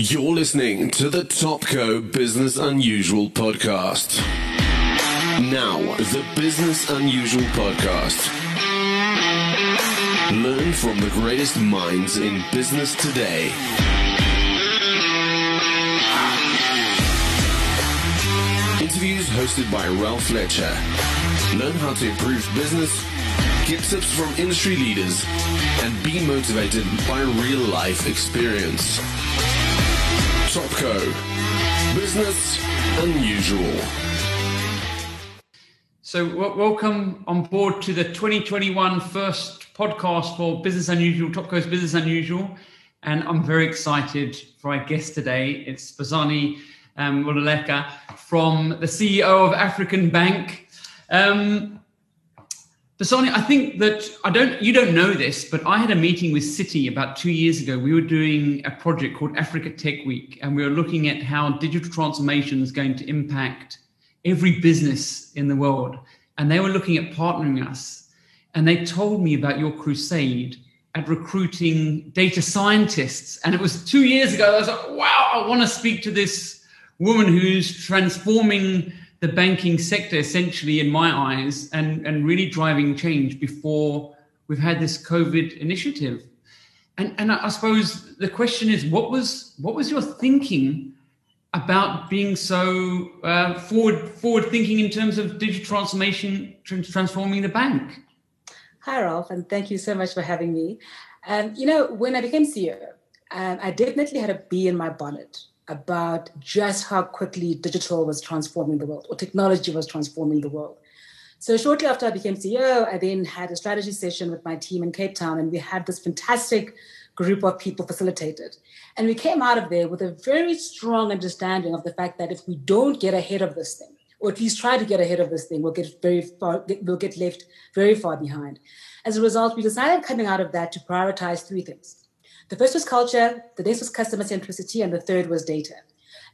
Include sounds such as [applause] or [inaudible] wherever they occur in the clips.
You're listening to the Topco Business Unusual podcast. Now, the Business Unusual podcast. Learn from the greatest minds in business today. Interviews hosted by Ralph Fletcher. Learn how to improve business, get tips from industry leaders, and be motivated by real life experience. Topco. Business Unusual. So, w- welcome on board to the 2021 first podcast for Business Unusual, Topco's Business Unusual. And I'm very excited for our guest today. It's Basani um, from the CEO of African Bank. Um, Basani, I think that I don't, you don't know this, but I had a meeting with Citi about two years ago. We were doing a project called Africa Tech Week, and we were looking at how digital transformation is going to impact every business in the world. And they were looking at partnering us. And they told me about your crusade at recruiting data scientists. And it was two years ago. I was like, wow, I want to speak to this woman who's transforming the banking sector essentially in my eyes and, and really driving change before we've had this COVID initiative. And, and I suppose the question is, what was what was your thinking about being so uh, forward forward thinking in terms of digital transformation, transforming the bank? Hi, Ralph, and thank you so much for having me. Um, you know, when I became CEO, um, I definitely had a bee in my bonnet about just how quickly digital was transforming the world or technology was transforming the world. So shortly after I became CEO, I then had a strategy session with my team in Cape Town, and we had this fantastic group of people facilitated. And we came out of there with a very strong understanding of the fact that if we don't get ahead of this thing, or at least try to get ahead of this thing, we'll get very far, we'll get left very far behind. As a result, we decided coming out of that to prioritize three things. The first was culture, the next was customer centricity, and the third was data.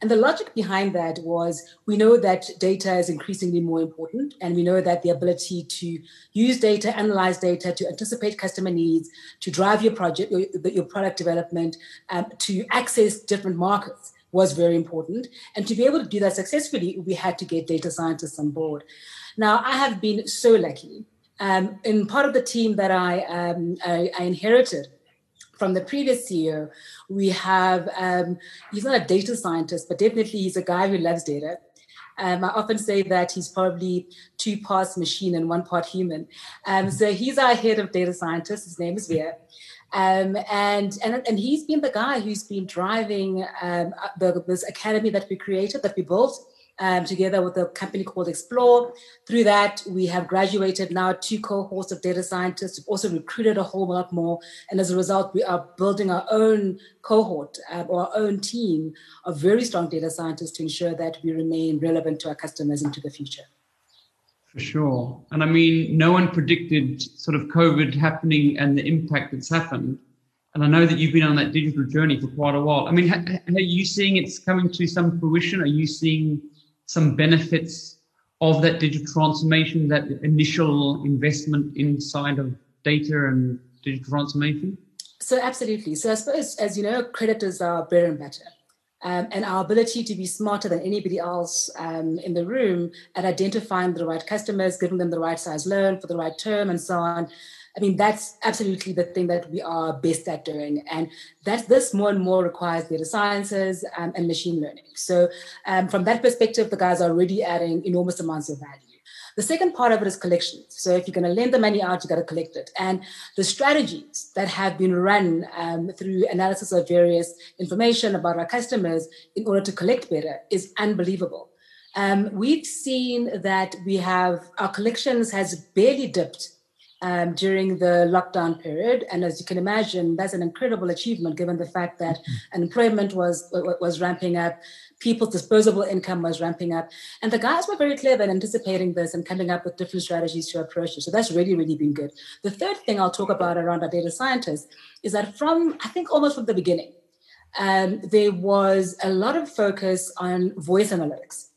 And the logic behind that was we know that data is increasingly more important, and we know that the ability to use data, analyze data, to anticipate customer needs, to drive your project, your, your product development, um, to access different markets was very important. And to be able to do that successfully, we had to get data scientists on board. Now, I have been so lucky. Um, in part of the team that I, um, I, I inherited, from the previous CEO, we have, um, he's not a data scientist, but definitely he's a guy who loves data. Um, I often say that he's probably two parts machine and one part human. Um, so he's our head of data scientists. His name is Veer. Um, and, and, and he's been the guy who's been driving um, the, this academy that we created, that we built, um, together with a company called Explore. Through that, we have graduated now two cohorts of data scientists. We've also recruited a whole lot more. And as a result, we are building our own cohort uh, or our own team of very strong data scientists to ensure that we remain relevant to our customers into the future. For sure. And I mean, no one predicted sort of COVID happening and the impact that's happened. And I know that you've been on that digital journey for quite a while. I mean, are you seeing it's coming to some fruition? Are you seeing some benefits of that digital transformation, that initial investment inside of data and digital transformation? So, absolutely. So, I suppose, as you know, creditors are bread and butter. Um, and our ability to be smarter than anybody else um, in the room at identifying the right customers, giving them the right size loan for the right term, and so on, I mean, that's absolutely the thing that we are best at doing. And that this more and more requires data sciences um, and machine learning. So um, from that perspective, the guys are already adding enormous amounts of value. The second part of it is collections. So if you're going to lend the money out, you got to collect it. And the strategies that have been run um, through analysis of various information about our customers in order to collect better is unbelievable. Um, we've seen that we have our collections has barely dipped um, during the lockdown period. And as you can imagine, that's an incredible achievement given the fact that unemployment was, was ramping up, people's disposable income was ramping up. And the guys were very clever in anticipating this and coming up with different strategies to approach it. So that's really, really been good. The third thing I'll talk about around our data scientists is that from, I think almost from the beginning, um, there was a lot of focus on voice analytics.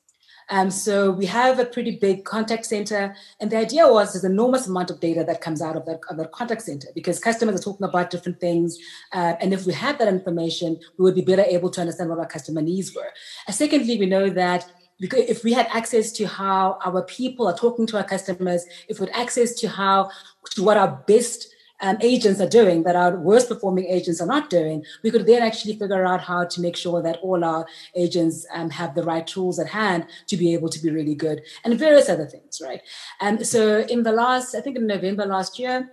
Um, so we have a pretty big contact center, and the idea was there's an enormous amount of data that comes out of that, of that contact center because customers are talking about different things, uh, and if we had that information, we would be better able to understand what our customer needs were. And secondly, we know that if we had access to how our people are talking to our customers, if we had access to how to what our best um, agents are doing that our worst performing agents are not doing, we could then actually figure out how to make sure that all our agents um, have the right tools at hand to be able to be really good and various other things, right? And so in the last, I think in November last year,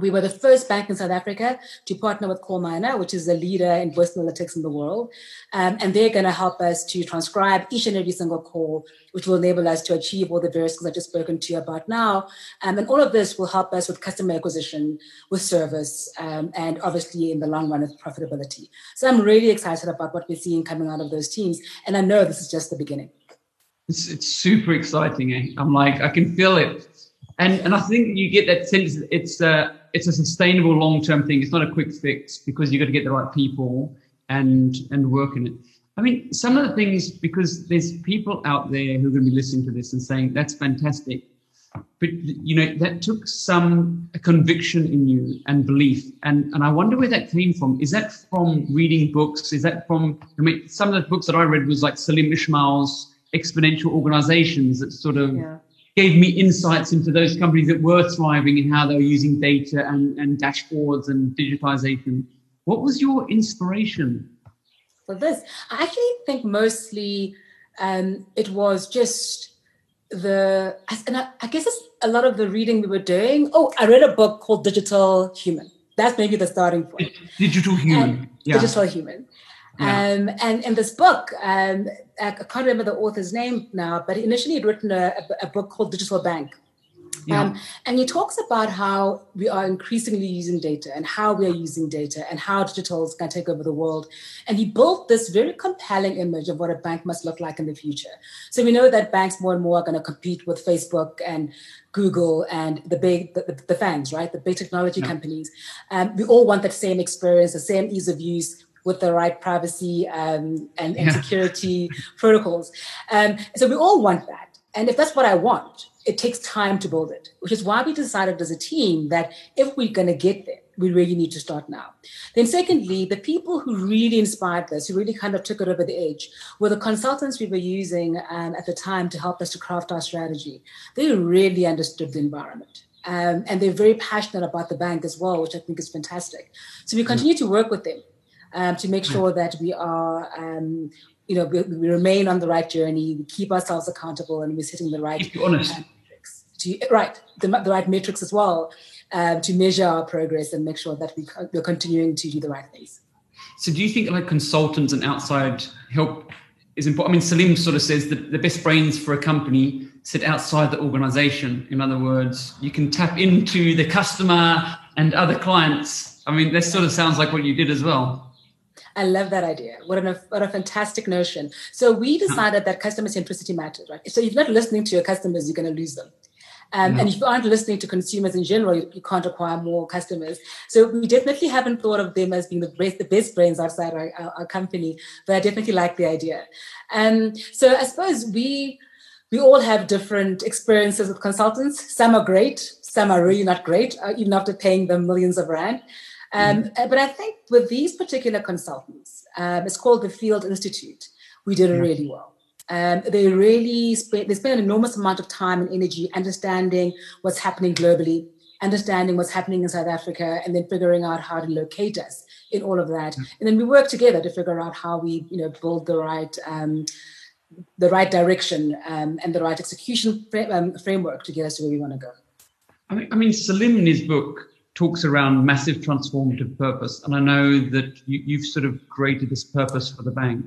we were the first bank in South Africa to partner with CallMiner, which is a leader in voice analytics in the world. Um, and they're going to help us to transcribe each and every single call, which will enable us to achieve all the various things I've just spoken to you about now. Um, and all of this will help us with customer acquisition, with service, um, and obviously in the long run with profitability. So I'm really excited about what we're seeing coming out of those teams. And I know this is just the beginning. It's, it's super exciting. Eh? I'm like, I can feel it. And, and I think you get that sense it's a, it's a sustainable long term thing. It's not a quick fix because you've got to get the right people and and work in it. I mean, some of the things because there's people out there who are going to be listening to this and saying that's fantastic, but you know that took some conviction in you and belief, and and I wonder where that came from. Is that from reading books? Is that from? I mean, some of the books that I read was like Salim Ismail's Exponential Organizations that sort of. Yeah gave me insights into those companies that were thriving and how they were using data and, and dashboards and digitization. What was your inspiration? For this, I actually think mostly um, it was just the, and I, I guess it's a lot of the reading we were doing. Oh, I read a book called Digital Human. That's maybe the starting point. Digital Human. Yeah. Digital Human. Yeah. Um, and in this book, um, I can't remember the author's name now, but initially he'd written a, a book called Digital Bank. Yeah. Um, and he talks about how we are increasingly using data and how we are using data and how digital is going to take over the world. And he built this very compelling image of what a bank must look like in the future. So we know that banks more and more are going to compete with Facebook and Google and the big the, the, the FAANGs, right? The big technology yeah. companies. Um, we all want that same experience, the same ease of use with the right privacy um, and, and yeah. security [laughs] protocols. Um, so we all want that. And if that's what I want, it takes time to build it, which is why we decided as a team that if we're going to get there, we really need to start now. Then, secondly, the people who really inspired this, who really kind of took it over the edge, were the consultants we were using um, at the time to help us to craft our strategy. They really understood the environment. Um, and they're very passionate about the bank as well, which I think is fantastic. So we continue to work with them um, to make sure that we are, um, you know, we, we, remain on the right journey, we keep ourselves accountable, and we're setting the right keep honest. Um, metrics. To, right, the, the right metrics as well um, to measure our progress and make sure that we, we're continuing to do the right things. So, do you think like consultants and outside help is important? I mean, Salim sort of says that the best brains for a company sit outside the organization. In other words, you can tap into the customer and other clients. I mean, that sort of sounds like what you did as well. I love that idea. What a what a fantastic notion. So we decided that customer centricity matters, right? So if you're not listening to your customers, you're going to lose them. Um, And if you aren't listening to consumers in general, you, you, can't acquire more customers. So we definitely haven't thought of them as being the best, the best brains outside our, our, our company, but I definitely like the idea. Um, so I suppose we we all have different experiences with consultants. Some are great, some are really not great, uh, even after paying them millions of rand. Um, mm-hmm. But I think with these particular consultants, um, it's called the Field Institute. We did it really well. Um, they really spent they spent an enormous amount of time and energy understanding what's happening globally, understanding what's happening in South Africa, and then figuring out how to locate us in all of that. Mm-hmm. And then we work together to figure out how we, you know, build the right um, the right direction um, and the right execution um, framework to get us to where we want to go. I mean, I mean, Salim in his book talks around massive transformative purpose. And I know that you, have sort of created this purpose for the bank.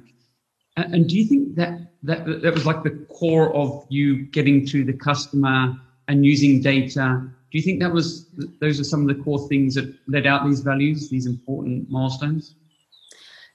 And, and, do you think that, that that was like the core of you getting to the customer and using data? Do you think that was those are some of the core things that led out these values, these important milestones?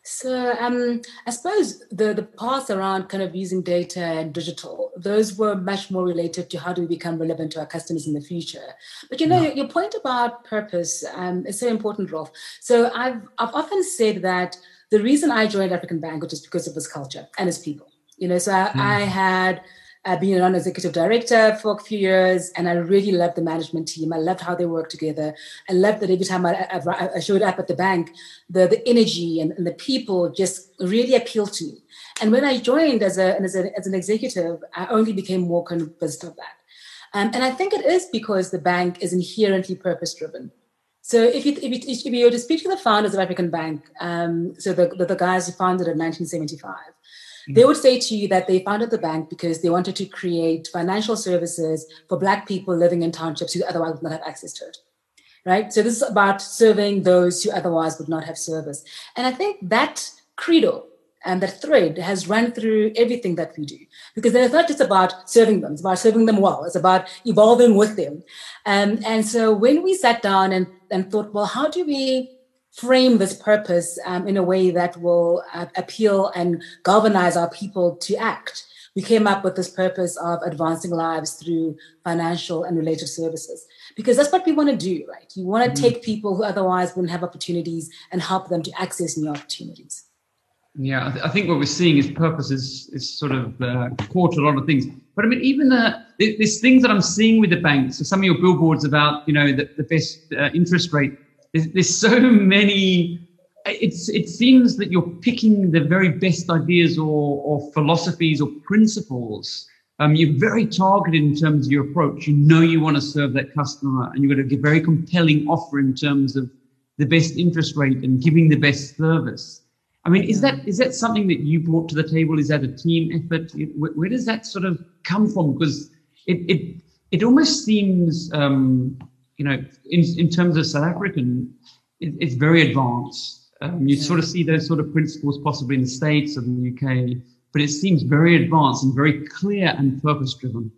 So um, I suppose the, the parts around kind of using data and digital, those were much more related to how do we become relevant to our customers in the future. But you know, yeah. your point about purpose um, is so important, Ralph. So I've, I've often said that the reason I joined African Bank was just because of its culture and its people. You know, so I, mm. I had uh, been a non-executive director for a few years, and I really loved the management team. I loved how they worked together. I loved that every time I, I, I showed up at the bank, the the energy and, and, the people just really appealed to me. And when I joined as a as, a, as an executive, I only became more convinced of that. Um, and I think it is because the bank is inherently purpose driven. So if you, if you, if you were to speak to the founders of African Bank, um, so the, the, the, guys who founded it in 1975, mm-hmm. They would say to you that they founded the bank because they wanted to create financial services for Black people living in townships who otherwise would not have access to it. Right? So this is about serving those who otherwise would not have service. And I think that credo and that thread has run through everything that we do because it's not just about serving them it's about serving them well it's about evolving with them um, and so when we sat down and, and thought well how do we frame this purpose um, in a way that will uh, appeal and galvanize our people to act we came up with this purpose of advancing lives through financial and related services because that's what we want to do right you want to mm-hmm. take people who otherwise wouldn't have opportunities and help them to access new opportunities yeah, I, th- I, think what we're seeing is purpose is, is sort of uh, core to a lot of things. But I mean, even uh, there's things that I'm seeing with the banks. So some of your billboards about, you know, the, the best uh, interest rate. There's, there's so many. It's it seems that you're picking the very best ideas or, or philosophies or principles. Um, you're very targeted in terms of your approach. You know you want to serve that customer, and you've got a very compelling offer in terms of the best interest rate and giving the best service. I mean, is that is that something that you brought to the table? Is that a team effort? Where, where does that sort of come from? Because it it it almost seems, um, you know, in in terms of South African, it, it's very advanced. Um, you yeah. sort of see those sort of principles possibly in the States or the UK, but it seems very advanced and very clear and purpose driven.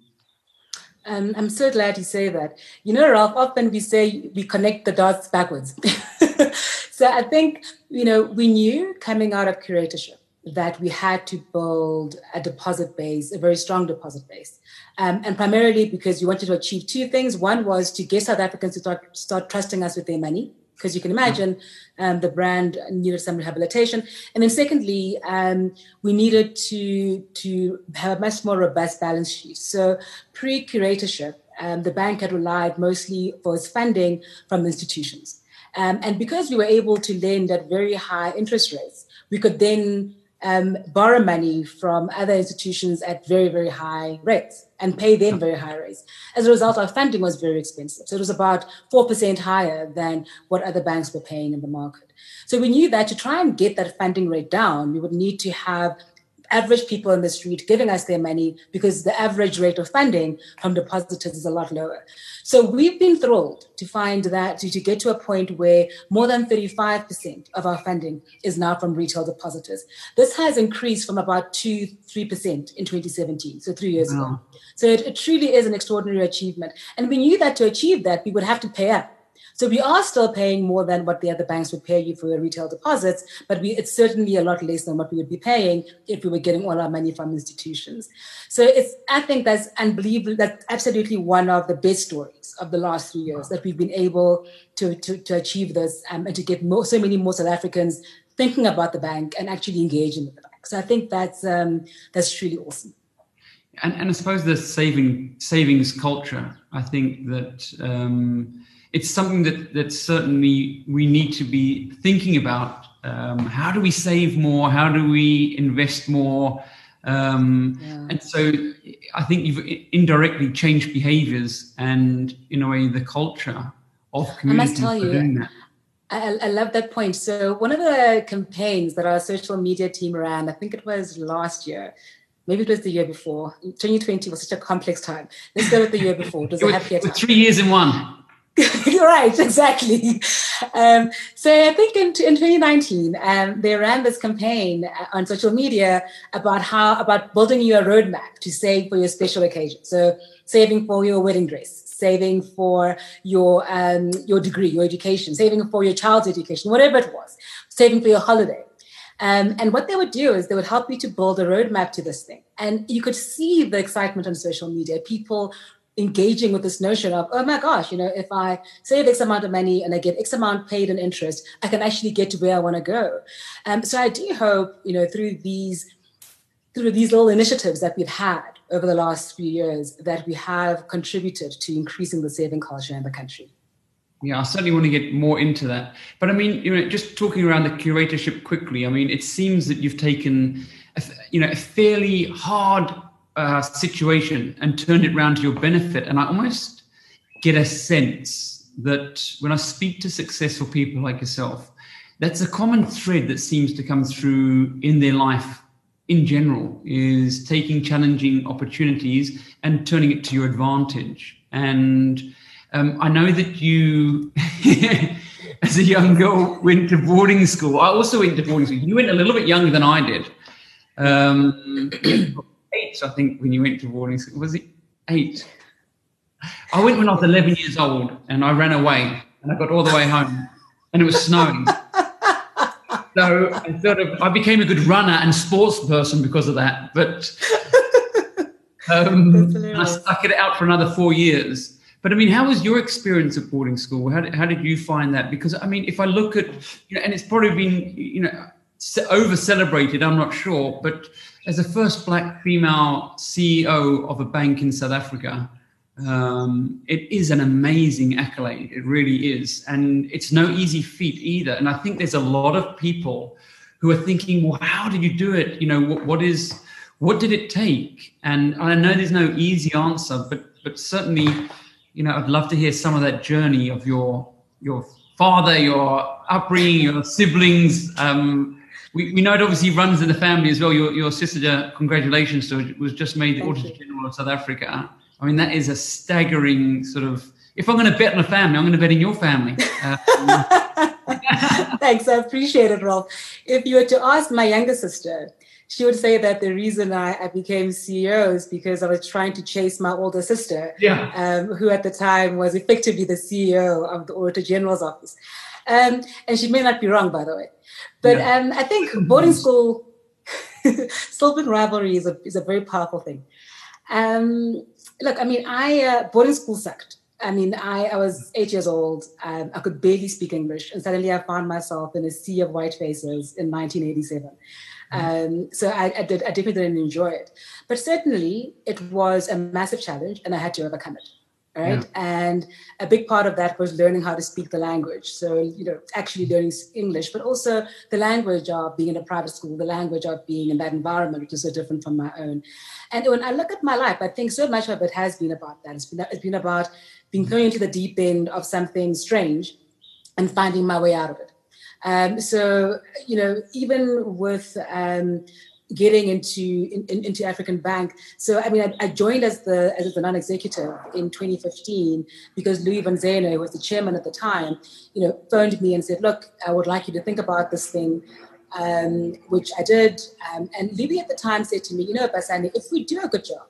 Um, I'm so glad you say that. You know, Ralph, often we say we connect the dots backwards. [laughs] so I think, you know, we knew coming out of curatorship that we had to build a deposit base, a very strong deposit base. Um, and primarily because we wanted to achieve two things. One was to get South Africans to start, start trusting us with their money, because you can imagine um, the brand needed some rehabilitation. And then secondly, um, we needed to, to have a much more robust balance sheet. So pre-curatorship, um, the bank had relied mostly for its funding from institutions. Um, and because we were able to lend at very high interest rates, we could then um, borrow money from other institutions at very, very high rates and pay them very high rates. As a result, our funding was very expensive. So it was about 4% higher than what other banks were paying in the market. So we knew that to try and get that funding rate down, we would need to have average people in the street giving us their money because the average rate of funding from depositors is a lot lower. So we've been thrilled to find that to, to get to a point where more than 35% of our funding is now from retail depositors. This has increased from about 2 3% in 2017, so three years wow. ago. So it, it truly is an extraordinary achievement. And we knew that to achieve that, we would have to pay up so we are still paying more than what the other banks would pay you for your retail deposits, but we, it's certainly a lot less than what we would be paying if we were getting all our money from institutions. So it's I think that's unbelievable. That's absolutely one of the best stories of the last three years that we've been able to to, to achieve this um, and to get more, so many more South Africans thinking about the bank and actually engaging with the bank. So I think that's um, that's truly awesome. And, and I suppose the saving savings culture. I think that. Um, it's something that that certainly we need to be thinking about. Um, how do we save more? How do we invest more? Um, yeah. And so I think you've indirectly changed behaviors and, in a way, the culture of communities I must tell you, I, I, love that point. So one of the campaigns that our social media team ran, I think it was last year, maybe it was the year before. 2020 was such a complex time. Let's go with the year before. It was, it was a happier time. Three years in one. [laughs] right, exactly. Um, so I think in, in 2019, um, they ran this campaign uh, on social media about how about building you a roadmap to save for your special occasion. So saving for your wedding dress, saving for your um, your degree, your education, saving for your child's education, whatever it was, saving for your holiday. Um, and what they would do is they would help you to build a roadmap to this thing. And you could see the excitement on social media. People engaging with this notion of, oh my gosh, you know, if I save X amount of money and I get X amount paid in interest, I can actually get to where I want to go. Um, so I do hope, you know, through these through these little initiatives that we've had over the last few years that we have contributed to increasing the saving culture in the country. Yeah, I certainly want to get more into that. But I mean, you know, just talking around the curatorship quickly, I mean, it seems that you've taken, a, you know, a fairly hard uh, situation and turn it around to your benefit. And I almost get a sense that when I speak to successful people like yourself, that's a common thread that seems to come through in their life in general is taking challenging opportunities and turning it to your advantage. And um, I know that you, [laughs] as a young girl, went to boarding school. I also went to boarding school. You went a little bit younger than I did. Um, [clears throat] eight, I think, when you went to boarding school. Was it eight? I went when I was 11 years old and I ran away and I got all the way home and it was snowing. so I sort of I became a good runner and sports person because of that. But um, I stuck it out for another four years. But I mean, how was your experience at boarding school? How did, how did you find that? Because I mean, if I look at, you know, and it's probably been, you know, over celebrated, I'm not sure, but as the first black female CEO of a bank in South Africa, um, it is an amazing accolade. It really is. And it's no easy feat either. And I think there's a lot of people who are thinking, well, how did you do it? You know, what, what is, what did it take? And I know there's no easy answer, but, but certainly, you know, I'd love to hear some of that journey of your your father, your upbringing, your siblings. Um, we, we know it obviously runs in the family as well. Your your sister, congratulations to was just made the Auditor General of South Africa. I mean, that is a staggering sort of. If I'm going to bet on a family, I'm going to bet in your family. Uh, [laughs] Thanks, I appreciate it, Ralph. If you were to ask my younger sister, she would say that the reason I, I, became CEO is because I was trying to chase my older sister, yeah. um, who at the time was effectively the CEO of the Auditor General's office. Um, and she may not be wrong, by the way. But yeah. um, I think boarding school, [laughs] sibling rivalry is a, is a very powerful thing. Um, look, I mean, I uh, boarding school sucked. I mean, I, I was eight years old. Um, I could barely speak English. And suddenly I found myself in a sea of white faces in 1987. Um, so I, I, did, I definitely didn't enjoy it. But certainly it was a massive challenge and I had to overcome it. Right. Yeah. And a big part of that was learning how to speak the language. So, you know, actually learning English, but also the language of being in a private school, the language of being in that environment, which is so different from my own. And when I look at my life, I think so much of it has been about that. It's been, it's been about being thrown into the deep end of something strange and finding my way out of it. Um, so, you know, even with um, getting into in, into African Bank, so I mean, I, I, joined as the as the non-executive in 2015 because Louis von Zeuner, who was the chairman at the time, you know, phoned me and said, "Look, I would like you to think about this thing." Um, which I did. Um, and Louis at the time said to me, you know, Basani, if we do a good job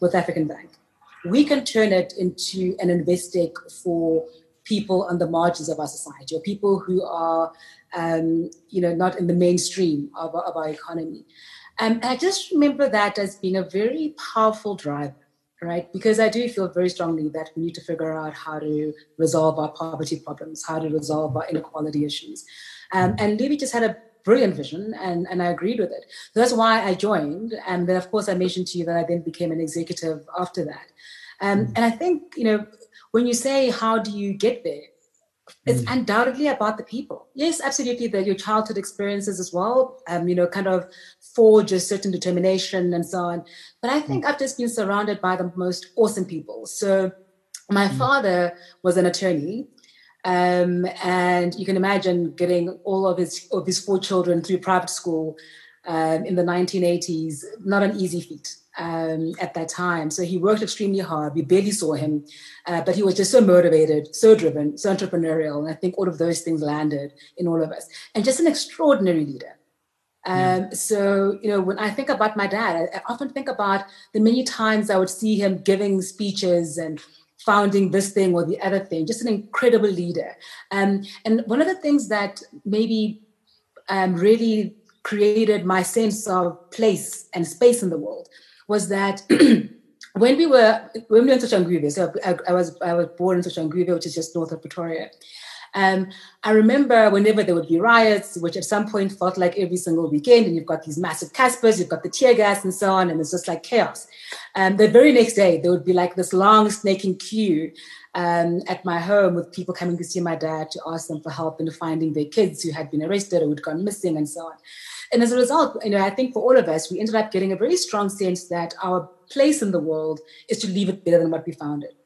with African Bank, we can turn it into an Investec for people on the margins of our society or people who are, um, you know, not in the mainstream of, of our economy. Um, and I just remember that as being a very powerful driver, right? Because I do feel very strongly that we need to figure out how to resolve our poverty problems, how to resolve our inequality issues. Um, and Louis just had a brilliant vision and, and I agreed with it. So that's why I joined. And then, of course, I mentioned to you that I then became an executive after that. Um, mm. and I think, you know, when you say how do you get there it's mm. undoubtedly about the people yes absolutely that your childhood experiences as well um, you know kind of forge a certain determination and so on but i think mm. i've just been surrounded by the most awesome people so my mm. father was an attorney um, and you can imagine getting all of his of his four children through private school um, in the 1980s not an easy feat um, at that time. So he worked extremely hard. We barely saw him, uh, but he was just so motivated, so driven, so entrepreneurial. And I think all of those things landed in all of us. And just an extraordinary leader. Um, So, you know, when I think about my dad, I, I often think about the many times I would see him giving speeches and founding this thing or the other thing, just an incredible leader. Um, and one of the things that maybe um, really created my sense of place and space in the world was that [clears throat] when we were when we were in Soshanguve, so I, I, was I was born in Soshanguve, which is just north of Pretoria. Um, I remember whenever there would be riots, which at some point felt like every single weekend, and you've got these massive Casspirs, you've got the tear gas and so on, and it's just like chaos. Um, the very next day, there would be like this long snaking queue um, at my home with people coming to see my dad to ask them for help in finding their kids who had been arrested or who had gone missing and so on. And as a result, you know, I think for all of us, we ended up getting a very strong sense that our place in the world is to leave it better than what we found it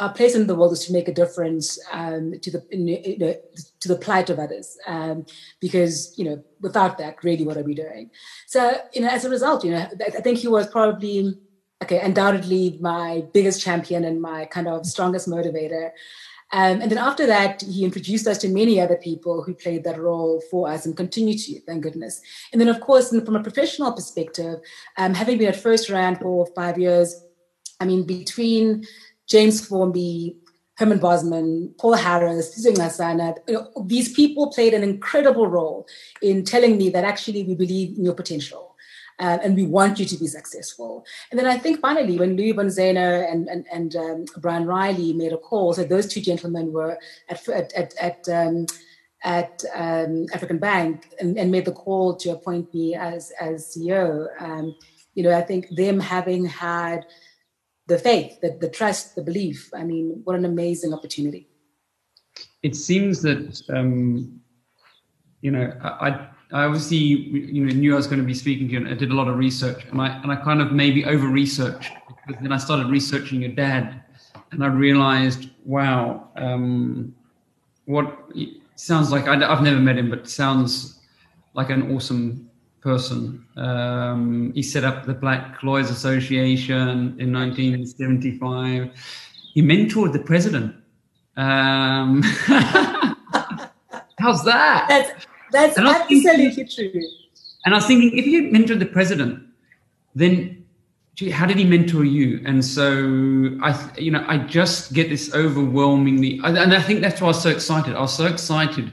our place in the world is to make a difference um, to the you know, to the plight of others. Um, because you know, without that, really, what are we doing? So you know, as a result, you know, I think he was probably okay, undoubtedly my biggest champion and my kind of strongest motivator. Um, and then after that, he introduced us to many other people who played that role for us and continue to, thank goodness. And then, of course, from a professional perspective, um, having been at FirstRand for five years, I mean, between James Formby, Herman Bosman, Paul Harris, Nxasana, you know, these people played an incredible role in telling me that actually we believe in your potential. Uh, and we want you to be successful. And then I think finally, when Louis von Zeuner and, and, and um, Brian Riley made a call, so those two gentlemen were at, at, at, at, um, at um, African Bank and, and, made the call to appoint me as, as CEO. Um, you know, I think them having had the faith, the, the trust, the belief. I mean, what an amazing opportunity. It seems that, um, you know, I, I obviously you know knew I was going to be speaking to you, and I did a lot of research, and I and I kind of maybe over researched because then I started researching your dad, and I realized, wow, um, what sounds like I, have never met him, but sounds like an awesome person. Um, he set up the Black Lawyers Association in 1975. He mentored the president. Um, [laughs] how's that? That's, that's absolutely thinking, true. And I was thinking, if you mentored the president, then gee, how did he mentor you? And so I, you know, I just get this overwhelmingly, and I think that's why I was so excited. I was so excited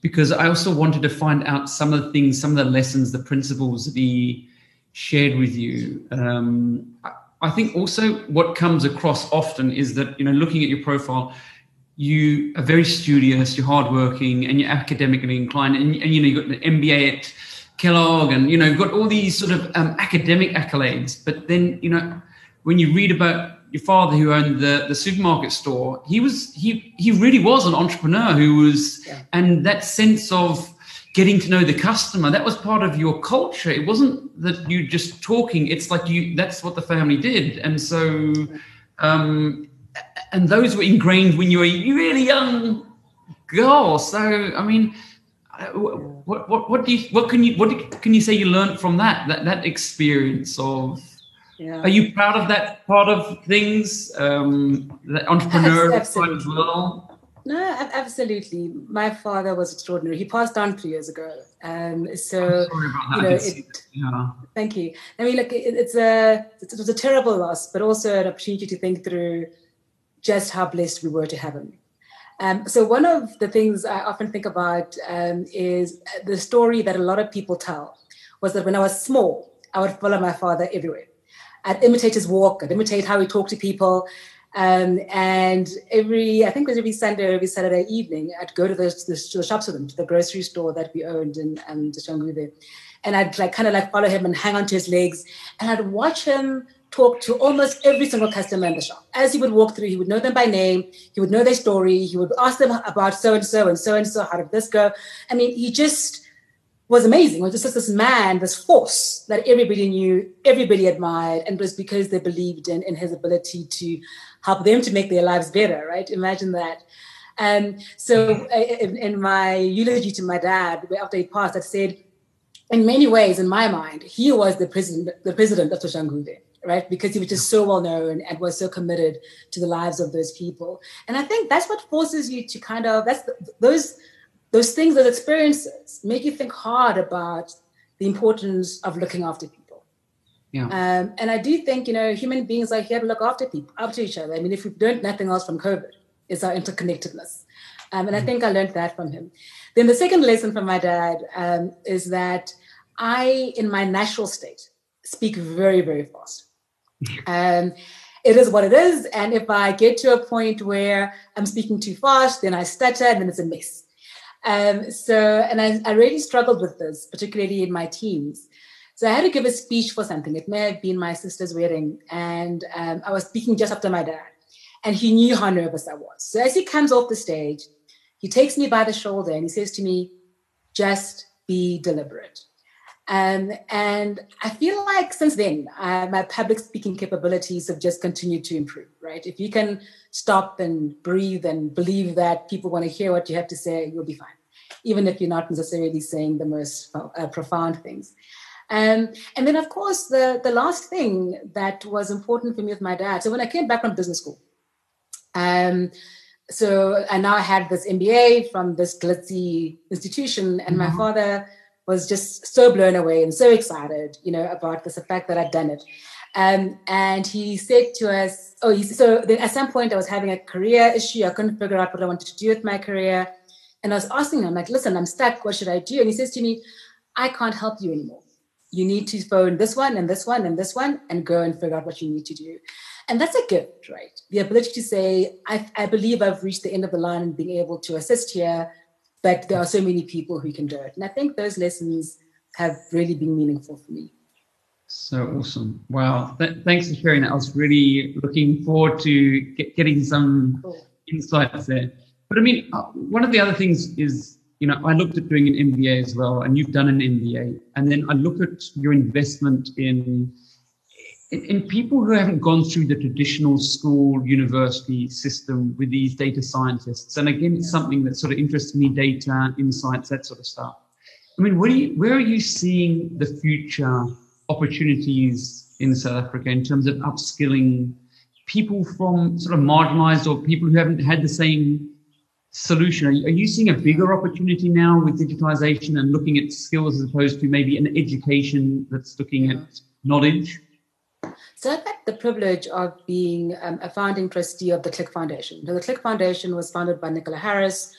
because I also wanted to find out some of the things, some of the lessons, the principles that he shared with you. Um, I think also what comes across often is that you know, looking at your profile, you are very studious, you're hardworking, and you're academically inclined, and, and you know you've got an MBA at Kellogg, and you know you've got all these sort of um, academic accolades. But then you know when you read about your father who owned the, the supermarket store, he was he he really was an entrepreneur who was yeah. and that sense of getting to know the customer, that was part of your culture. It wasn't that you just talking, it's like you that's what the family did. And so um and those were ingrained when you were a really young girl. So I mean what, what, what do you what can you what can you say you learned from that that that experience of yeah. Are you proud of that part of things, um, the entrepreneur side as well? No, absolutely. My father was extraordinary. He passed on three years ago, um, so you know, it, yeah. Thank you. I mean, like it, it's a it was a terrible loss, but also an opportunity to think through just how blessed we were to have him. Um, so one of the things I often think about um, is the story that a lot of people tell was that when I was small, I would follow my father everywhere. I'd imitate his walk, I'd imitate how he talked to people. Um, and every, I think it was every Sunday or every Saturday evening, I'd go to the, the, the shops with him, to the grocery store that we owned in um, Soshanguve. And I'd like kind of like follow him and hang onto his legs. And I'd watch him talk to almost every single customer in the shop. As he would walk through, he would know them by name, he would know their story, he would ask them about so and so and so and so, how did this go? I mean, he just was amazing. It was just this man, this force that everybody knew, everybody admired, and it was because they believed in, in his ability to help them to make their lives better, right? Imagine that. And so uh, in, in my eulogy to my dad, after he passed, I said, in many ways, in my mind, he was the president, the president of Soshanguve, right? Because he was just so well known and was so committed to the lives of those people. And I think that's what forces you to kind of, that's the, those, those things, those experiences make you think hard about the importance of looking after people. Yeah. Um, and I do think, you know, human beings are here to look after people, after each other. I mean, if we've learned nothing else from COVID, it's our interconnectedness. Um, and mm I think I learned that from him. Then the second lesson from my dad um, is that I, in my natural state, speak very, very fast. Um, it is what it is. And if I get to a point where I'm speaking too fast, then I stutter and then it's a mess. Um, so, and I, I really struggled with this, particularly in my teens. So I had to give a speech for something. It may have been my sister's wedding, and um, I was speaking just after my dad, and he knew how nervous I was. So as he comes off the stage, he takes me by the shoulder and he says to me, "Just be deliberate." Um, and I feel like since then, uh, my public speaking capabilities have just continued to improve, right? If you can stop and breathe and believe that people want to hear what you have to say, you'll be fine, even if you're not necessarily saying the most uh, profound things. Um, and then, of course, the, the last thing that was important for me with my dad. So when I came back from business school, um, so I now had this MBA from this glitzy institution, and mm-hmm. my father was just so blown away and so excited, you know, about this, the fact that I'd done it. Um, and he said to us, oh, he, so then at some point I was having a career issue. I couldn't figure out what I wanted to do with my career. And I was asking him, like, listen, I'm stuck. What should I do? And he says to me, I can't help you anymore. You need to phone this one and this one and this one and go and figure out what you need to do. And that's a gift, right? The ability to say, I, I believe I've reached the end of the line and being able to assist here but there are so many people who can do it. And I think those lessons have really been meaningful for me. So awesome. Wow. Th- thanks for sharing that. I was really looking forward to get, getting some cool. insights there. But I mean, uh, one of the other things is, you know, I looked at doing an MBA as well, and you've done an MBA. And then I look at your investment in in, in, people who haven't gone through the traditional school university system with these data scientists and again it's something that sort of interests me data insights that sort of stuff. I mean where, you, where are you seeing the future opportunities in south africa in terms of upskilling people from sort of marginalized or people who haven't had the same solution? Are you, are you seeing a bigger opportunity now with digitization and looking at skills as opposed to maybe an education that's looking at knowledge so I've had the privilege of being um, a founding trustee of the Click Foundation. So the Click Foundation was founded by Nicola Harris,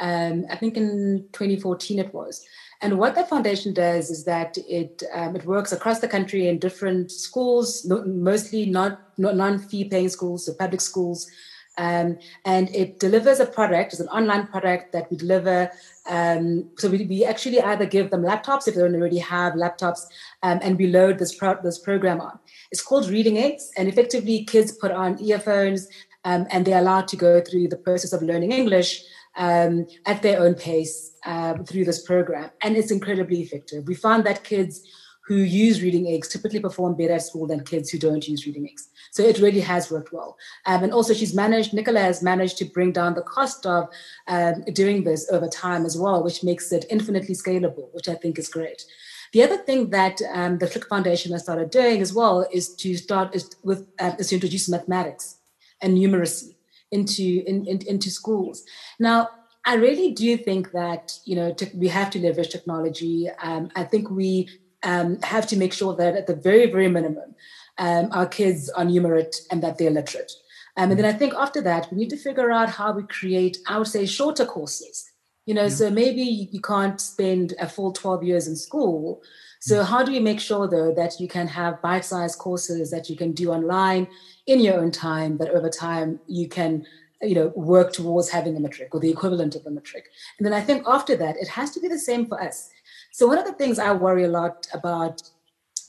um, I think in 2014 it was. And what that foundation does is that it um, it works across the country in different schools, mostly not, not non-fee paying schools, so public schools, um, and it delivers a product, it's an online product that we deliver. Um, so we, we actually either give them laptops if they don't already have laptops, um, and we load this, pro- this program on. It's called Reading Eggs, and effectively kids put on earphones um, and they're allowed to go through the process of learning English um, at their own pace um, through this program. And it's incredibly effective. We found that kids who use reading eggs typically perform better at school than kids who don't use reading eggs. So it really has worked well. Um, and also, she's managed, Nicola has managed to bring down the cost of um, doing this over time as well, which makes it infinitely scalable, which I think is great. The other thing that um, the Click Foundation has started doing as well is to start is with uh, is to introduce mathematics and numeracy into in, in, into schools. Now, I really do think that you know we have to leverage technology. Um, I think we um, have to make sure that at the very, very minimum, um, our kids are numerate and that they're literate. Um, and then I think after that, we need to figure out how we create, I would say, shorter courses. You know, yeah. so maybe you can't spend a full 12 years in school. So, mm. how do you make sure, though, that you can have bite sized courses that you can do online in your own time, that over time you can you know work towards having a matric or the equivalent of a matric and then i think after that it has to be the same for us so one of the things I worry a lot about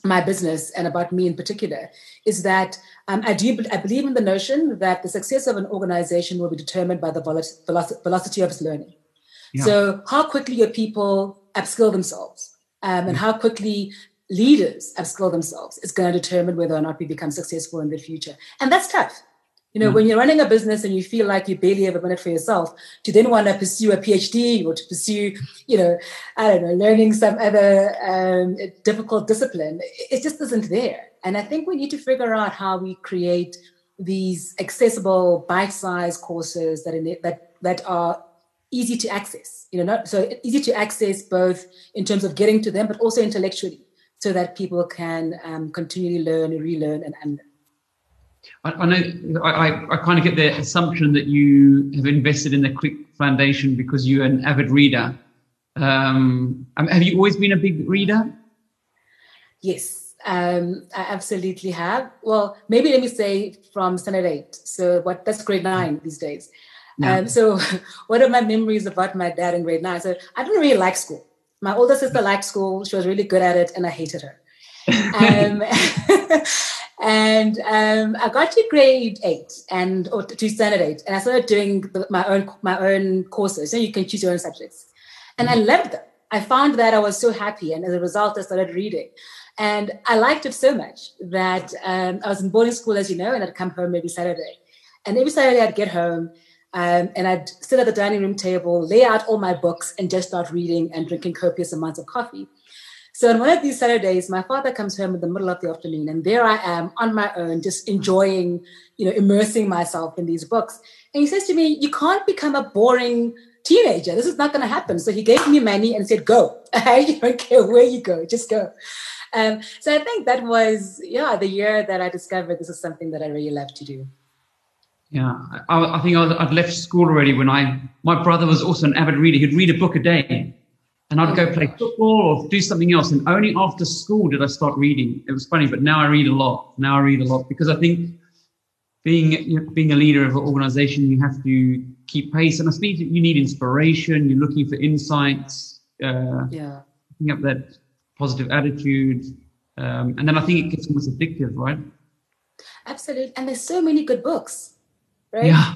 my business and about me in particular is that um, I do I believe in the notion that the success of an organization will be determined by the velocity of its learning. Yeah. So how quickly your people upskill themselves um, and how quickly leaders upskill themselves is going to determine whether or not we become successful in the future. And that's tough. You know, mm when you're running a business and you feel like you barely have a minute for yourself, to then want to pursue a PhD or to pursue, you know, I don't know, learning some other um, difficult discipline, it just isn't there. And I think we need to figure out how we create these accessible, bite-sized courses that in that that are easy to access. You know, not so easy to access both in terms of getting to them, but also intellectually, so that people can um, continually learn, and relearn, and unlearn. I, I know I, I kind of get the assumption that you have invested in the Click Foundation because you're an avid reader. Um, have you always been a big reader? Yes. Um, I absolutely have. Well, maybe let me say from standard eight. So what? That's grade nine these days. Yeah. Um, so [laughs] what are my memories about my dad in grade nine? So I didn't really like school. My older sister liked school. She was really good at it, and I hated her. [laughs] um, [laughs] and um, I got to grade eight and or to standard eight, and I started doing my own my own courses. So you can choose your own subjects, and mm-hmm. I loved them. I found that I was so happy, and as a result, I started reading. And I liked it so much that um, I was in boarding school, as you know, and I'd come home maybe Saturday. And every Saturday I'd get home um, and I'd sit at the dining room table, lay out all my books, and just start reading and drinking copious amounts of coffee. So on one of these Saturdays, my father comes home in the middle of the afternoon, and there I am on my own, just enjoying, you know, immersing myself in these books. And he says to me, "You can't become a boring teenager. This is not going to happen." So he gave me money and said, "Go. [laughs] I don't care where you go, just go." Um, so I think that was, yeah, the year that I discovered this is something that I really love to do. Yeah, I, I think I'd left school already when I, my brother was also an avid reader. He'd read a book a day and I'd go oh play football or do something else. And only after school did I start reading. It was funny, but now I read a lot. Now I read a lot because I think being you know, being a leader of an organization, you have to keep pace. And I think you need inspiration. You're looking for insights. Uh, yeah. Picking up that positive attitude. Um, and then I think it gets almost addictive, right? Absolutely. And there's so many good books, right? Yeah.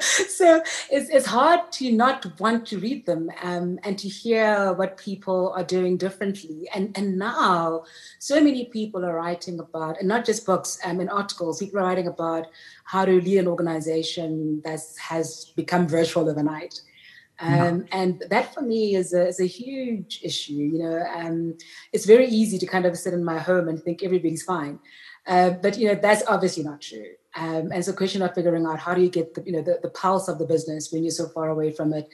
[laughs] so it's, it's hard to not want to read them um, and to hear what people are doing differently. And, and now, so many people are writing about, and not just books um, and articles, people are writing about how to lead an organization that has become virtual overnight. Um, And that for me is a, is a huge issue. You know, um, it's very easy to kind of sit in my home and think everybody's fine. Uh, but you know that's obviously not true. Um, and it's a question of figuring out how do you get the you know the, the pulse of the business when you're so far away from it.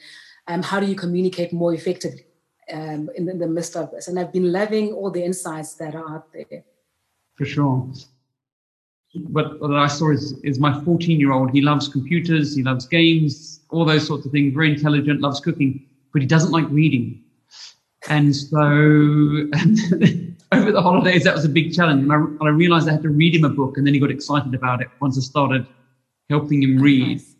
Um, how do you communicate more effectively um, in, in the midst of this? And I've been loving all the insights that are out there. For sure what, what I saw is, is my 14 year old. He loves computers, he loves games, all those sorts of things, very intelligent, loves cooking, but he doesn't like reading. And so [laughs] over the holidays, that was a big challenge. And I, and I, realized I had to read him a book, and then he got excited about it once I started helping him read. Nice.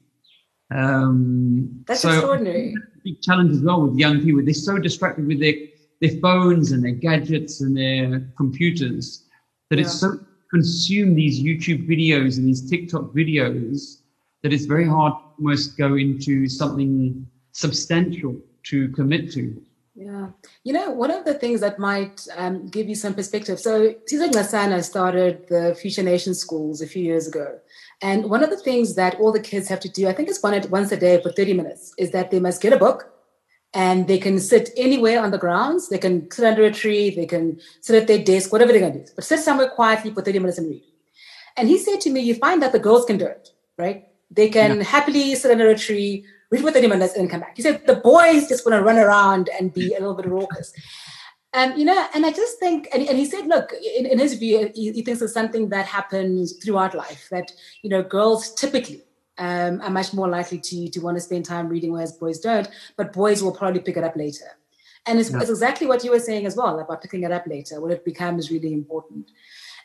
Um, That's so extraordinary. Big challenge as well with young people. They're so distracted with their, their phones and their gadgets and their computers that yeah. it's so consume these YouTube videos and these TikTok videos that it's very hard to almost go into something substantial to commit to. Yeah. You know, one of the things that might um, give you some perspective. So, Sizwe Nxasana started the Future Nation schools a few years ago. And one of the things that all the kids have to do, I think it's one once a day for 30 minutes, is that they must get a book and they can sit anywhere on the grounds. They can sit under a tree, they can sit at their desk, whatever they're going to do, but sit somewhere quietly for 30 minutes and read. And he said to me, You find that the girls can do it, right? They can yeah. happily sit under a tree, read for 30 minutes, and come back. He said, The boys just want to run around and be a little bit raucous. And you know, and I just think, and, and he said, look, in, in his view, he, he thinks it's something that happens throughout life. That you know, girls typically um, are much more likely to, to want to spend time reading, whereas boys don't. But boys will probably pick it up later. And it's, yeah. it's, exactly what you were saying as well about picking it up later when it becomes really important.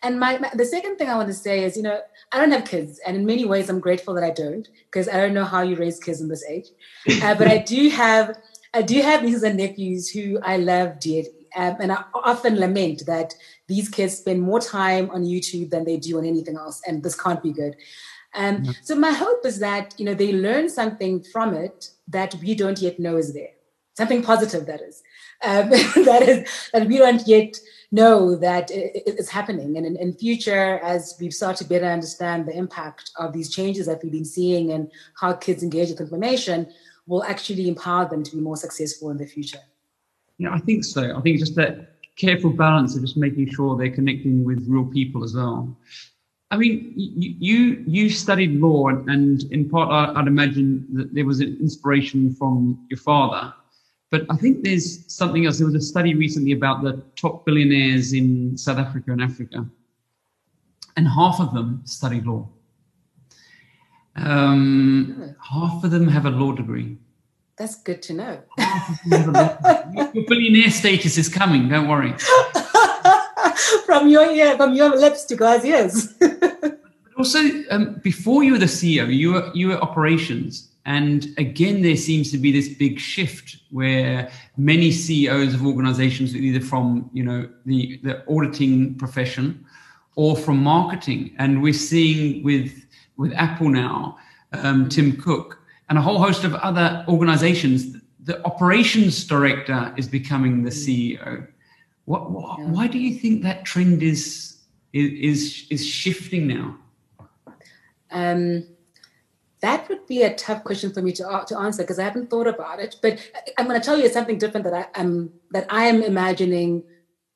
And my, my, the second thing I want to say is, you know, I don't have kids, and in many ways, I'm grateful that I don't, because I don't know how you raise kids in this age. [laughs] Uh, but I do have, I do have nieces and nephews who I love dearly, um, and I often lament that these kids spend more time on YouTube than they do on anything else, and this can't be good. Um, yeah. So my hope is that you know they learn something from it that we don't yet know is there, something positive that is, um, [laughs] that is that we don't yet know that it's happening. And in, in, future, as we start to better understand the impact of these changes that we've been seeing and how kids engage with information, will actually empower them to be more successful in the future. Yeah, I think so. I think just that careful balance of just making sure they're connecting with real people as well. I mean, you you studied law, and in part, I'd imagine that there was an inspiration from your father. But I think there's something else. There was a study recently about the top billionaires in South Africa and Africa, and half of them study law. Um, half of them have a law degree. That's good to know. Your billionaire status is coming. Don't worry. [laughs] from your ear, from your lips to God's ears. [laughs] also, um, before you were the CEO, you were you were operations, and again, there seems to be this big shift where many CEOs of organizations, either from you know the the auditing profession or from marketing, and we're seeing with with Apple now, um, Tim Cook, and a whole host of other organizations, the operations director is becoming the CEO. What, what yeah. why do you think that trend is is is shifting now? Um, that would be a tough question for me to, uh, to answer because I haven't thought about it. But I'm going to tell you something different that I am that I am imagining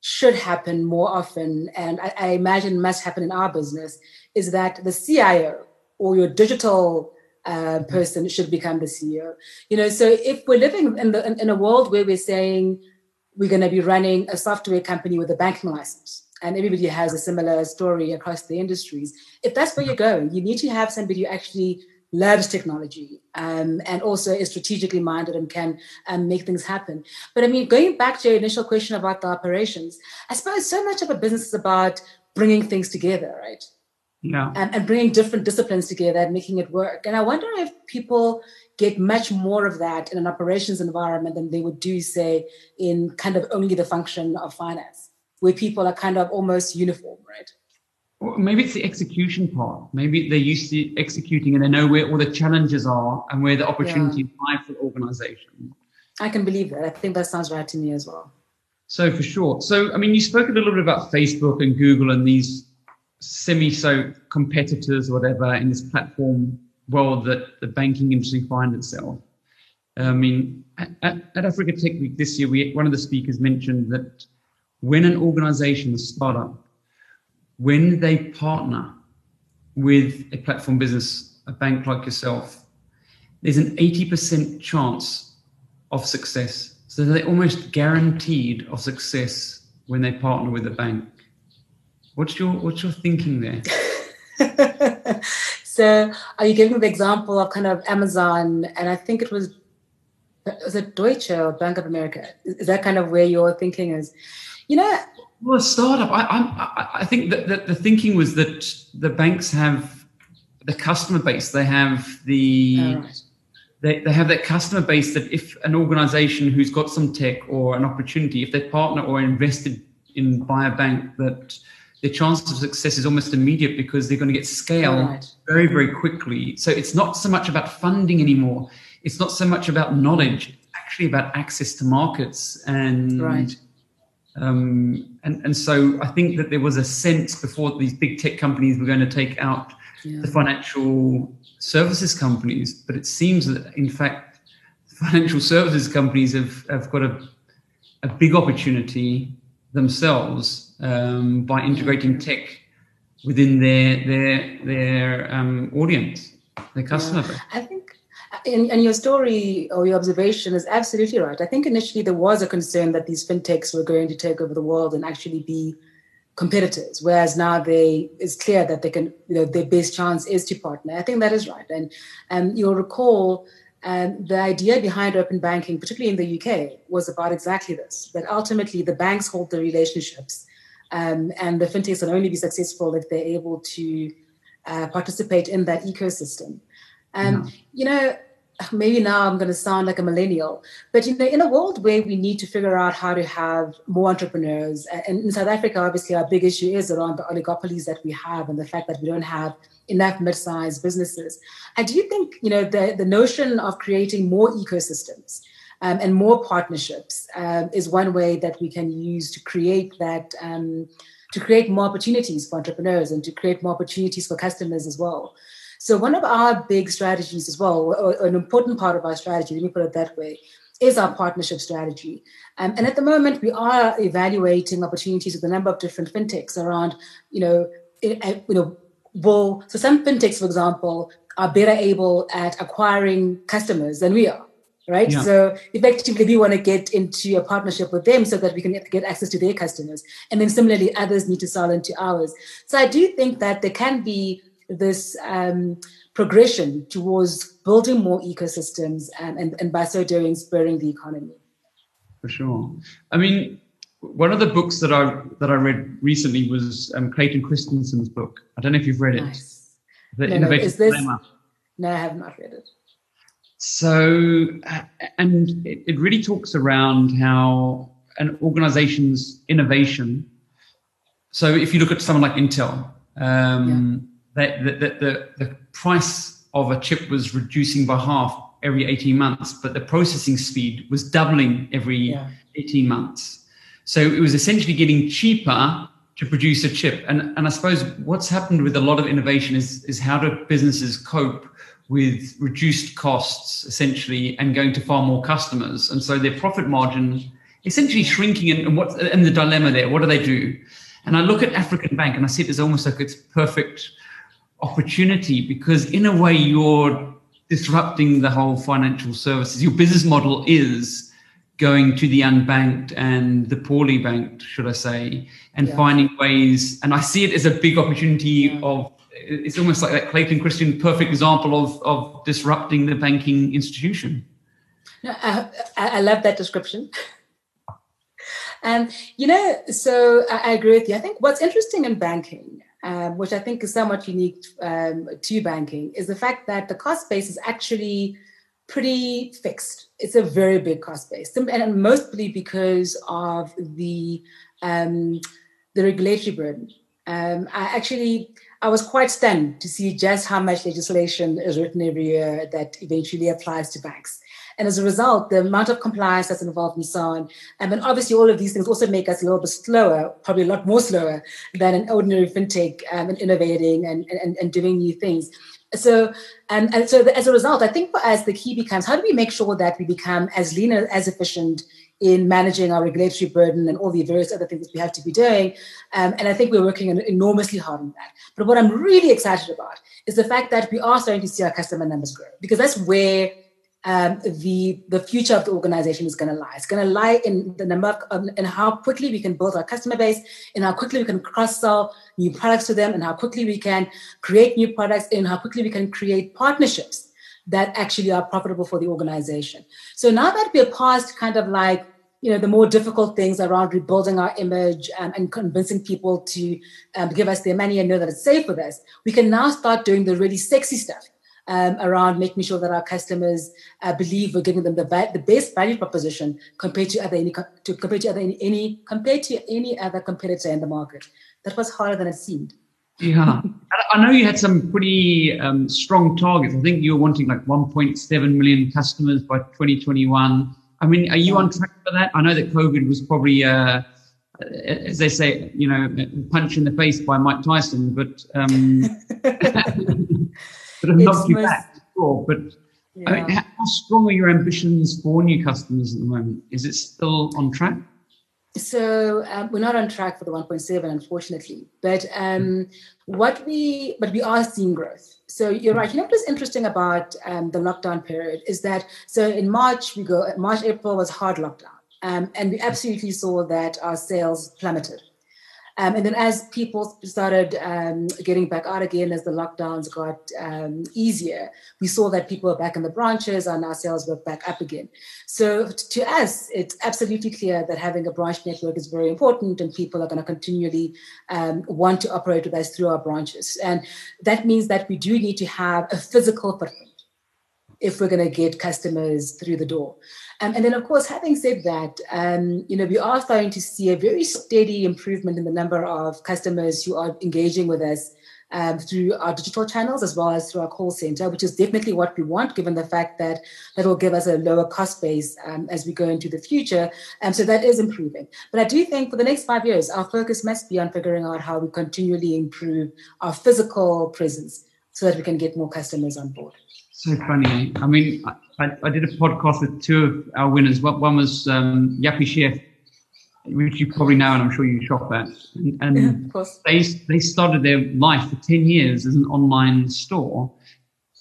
should happen more often, and I, I imagine must happen in our business. Is that the CIO or your digital uh, person should become the CEO? You know, so if we're living in the in, in a world where we're saying we're going to be running a software company with a banking license and everybody has a similar story across the industries. If that's where you're going, you need to have somebody who actually loves technology um, and also is strategically minded and can um, make things happen. But I mean, going back to your initial question about the operations, I suppose so much of a business is about bringing things together, right? Yeah. And, and bringing different disciplines together and making it work. And I wonder if people get much more of that in an operations environment than they would do, say, in kind of only the function of finance where people are kind of almost uniform, maybe it's the execution part. Maybe they're used to executing and they know where all the challenges are and where the opportunities yeah. lie for the organization. I can believe that. I think that sounds right to me as well. So for sure. So I mean, you spoke a little bit about Facebook and Google and these semi-so competitors, or whatever, in this platform world that the banking industry finds itself. I mean, at, at Africa Tech Week this year, we, one of the speakers mentioned that when an organization, a startup, when they partner with a platform business, a bank like yourself, there's an 80% chance of success. So they're almost guaranteed of success when they partner with a bank. What's your what's your thinking there? [laughs] so are you giving the example of kind of Amazon and I think it was was it Deutsche or Bank of America? Is that kind of where your thinking is? You know, well, a startup. I, I, I think that, that the thinking was that the banks have the customer base. They have the oh, right. they, they have that customer base that if an organization who's got some tech or an opportunity, if they partner or invested in by a bank, that the chance of success is almost immediate because they're going to get scale right. very very quickly. So it's not so much about funding anymore. It's not so much about knowledge. It's actually about access to markets and. Right um, and, and so I think that there was a sense before these big tech companies were going to take out yeah. the financial services companies, but it seems that in fact, financial services companies have, have got a, a big opportunity themselves um, by integrating tech within their their their um, audience, their customer yeah. And, and your story or your observation is absolutely right. I think initially there was a concern that these fintechs were going to take over the world and actually be competitors, whereas now they it's clear that they can, you know, their best chance is to partner. I think that is right. And um, you'll recall um, the idea behind open banking, particularly in the UK, was about exactly this: that ultimately the banks hold the relationships, um, and the fintechs will only be successful if they're able to uh, participate in that ecosystem. And yeah. you know, maybe now I'm going to sound like a millennial, but you know, in a world where we need to figure out how to have more entrepreneurs, and in South Africa, obviously, our big issue is around the oligopolies that we have and the fact that we don't have enough mid-sized businesses. I do think you know the the notion of creating more ecosystems. Um, and more partnerships um, is one way that we can use to create that um, to create more opportunities for entrepreneurs and to create more opportunities for customers as well. So one of our big strategies as well, or an important part of our strategy, let me put it that way, is our partnership strategy. Um, and at the moment, we are evaluating opportunities with a number of different fintechs around, you know, it, uh, you know, will so some fintechs, for example, are better able at acquiring customers than we are. Right. Yeah. So effectively, we want to get into a partnership with them so that we can get access to their customers. And then similarly, others need to sell into ours. So I do think that there can be this um, progression towards building more ecosystems and, and, and by so doing spurring the economy. For sure. I mean, one of the books that I that I read recently was um, Clayton Christensen's book. I don't know if you've read it. Nice. The No, no, is this- Dilemma. No, I have not read it. So, uh, and it, it really talks around how an organization's innovation. So, if you look at someone like Intel, um, that the, the, the, price of a chip was reducing by half every 18 months, but the processing speed was doubling every Yeah. 18 months. So, it was essentially getting cheaper to produce a chip. And, and I suppose what's happened with a lot of innovation is, is how do businesses cope with reduced costs essentially and going to far more customers. And so their profit margin essentially shrinking and, and what and the dilemma there, what do they do? And I look at African Bank and I see it as almost like it's perfect opportunity because in a way you're disrupting the whole financial services. Your business model is going to the unbanked and the poorly banked, should I say, and Yeah. finding ways. And I see it as a big opportunity Yeah. of. It's almost like that Clayton Christensen perfect example of of disrupting the banking institution. No, I, I love that description. [laughs] And you know, so I, I agree with you. I think what's interesting in banking, um, which I think is somewhat unique um, to banking, is the fact that the cost base is actually pretty fixed. It's a very big cost base, and mostly because of the um, the regulatory burden. Um, I actually I was quite stunned to see just how much legislation is written every year that eventually applies to banks. And as a result, the amount of compliance that's involved and so on. And then obviously all of these things also make us a little bit slower, probably a lot more slower than an ordinary fintech um, and innovating and, and, and doing new things. So, um, and so as a result, I think for us, the key becomes how do we make sure that we become as lean and as efficient in managing our regulatory burden and all the various other things that we have to be doing. Um, and I think we're working enormously hard on that. But what I'm really excited about is the fact that we are starting to see our customer numbers grow because that's where um, the the future of the organization is going to lie. It's going to lie in the number of, um, and how quickly we can build our customer base, and how quickly we can cross sell new products to them, and how quickly we can create new products, and how quickly we can create partnerships that actually are profitable for the organization. So now that we're past kind of like you know the more difficult things around rebuilding our image um, and convincing people to um, give us their money and know that it's safe with us, we can now start doing the really sexy stuff um, around making sure that our customers uh, believe we're giving them the va- the best value proposition compared to other any to compared to other any, any compared to any other competitor in the market. That was harder than it seemed. Yeah, [laughs] I know you had some pretty um, strong targets. I think you were wanting like 1.7 million customers by 2021. I mean, are you on track for that? I know that COVID was probably, uh, as they say, you know, a punch in the face by Mike Tyson, but um, [laughs] [laughs] but have knocked you most- back. Sure, but I mean, how strong are your ambitions for new customers at the moment? Is it still on track? So um, we're not on track for the 1.7, unfortunately. But um, what we but we are seeing growth. So you're right. You know what's interesting about um, the lockdown period is that so in March we go March April was hard lockdown, um, and we absolutely saw that our sales plummeted. Um, and then as people started um, getting back out again, as the lockdowns got um, easier, we saw that people were back in the branches and our sales were back up again. So to us, it's absolutely clear that having a branch network is very important, and people are going to continually um, want to operate with us through our branches. And that means that we do need to have a physical footprint if we're going to get customers through the door. Um, and then, of course, having said that, um, you know, we are starting to see a very steady improvement in the number of customers who are engaging with us um, through our digital channels as well as through our call center, which is definitely what we want, given the fact that that will give us a lower cost base um, as we go into the future. And so that is improving. But I do think for the next five years, our focus must be on figuring out how we continually improve our physical presence so that we can get more customers on board. So funny. I mean, I, I did a podcast with two of our winners. One was um, Yuppiechef, which you probably know, and I'm sure you shop at. And, and of course. they they started their life for 10 years as an online store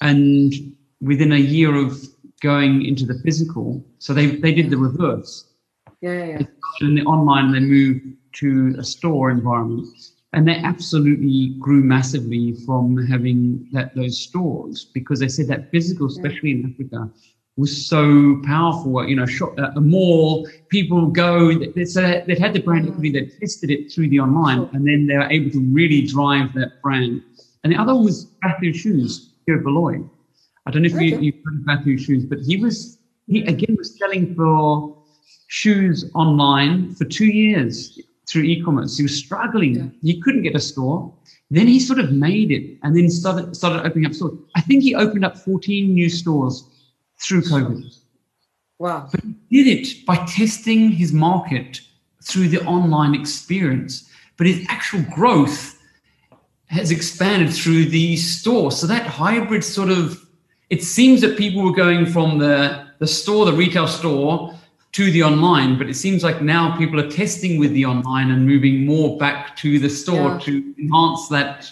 and within a year of going into the physical so they they did the reverse Yeah, yeah, yeah. In the online they moved to a store environment and they absolutely grew massively from having that those stores because they said that physical especially in africa was so powerful. You know, shop, uh, a mall, people go, so they've had the brand equity, they tested it through the online, and then they were able to really drive that brand. And the other one was Bathu Shoes, Theo Baloyi. I don't know if okay. you, you've heard of Bathu Shoes, but he was, he again was selling for shoes online for two years through e-commerce. He was struggling. Yeah. He couldn't get a store. Then he sort of made it and then started, started opening up stores. I think he opened up 14 new stores through COVID. Wow. But he did it by testing his market through the online experience. But his actual growth has expanded through the store. So that hybrid sort of, it seems that people were going from the, the store, the retail store, to the online, but it seems like now people are testing with the online and moving more back to the store yeah. to enhance that.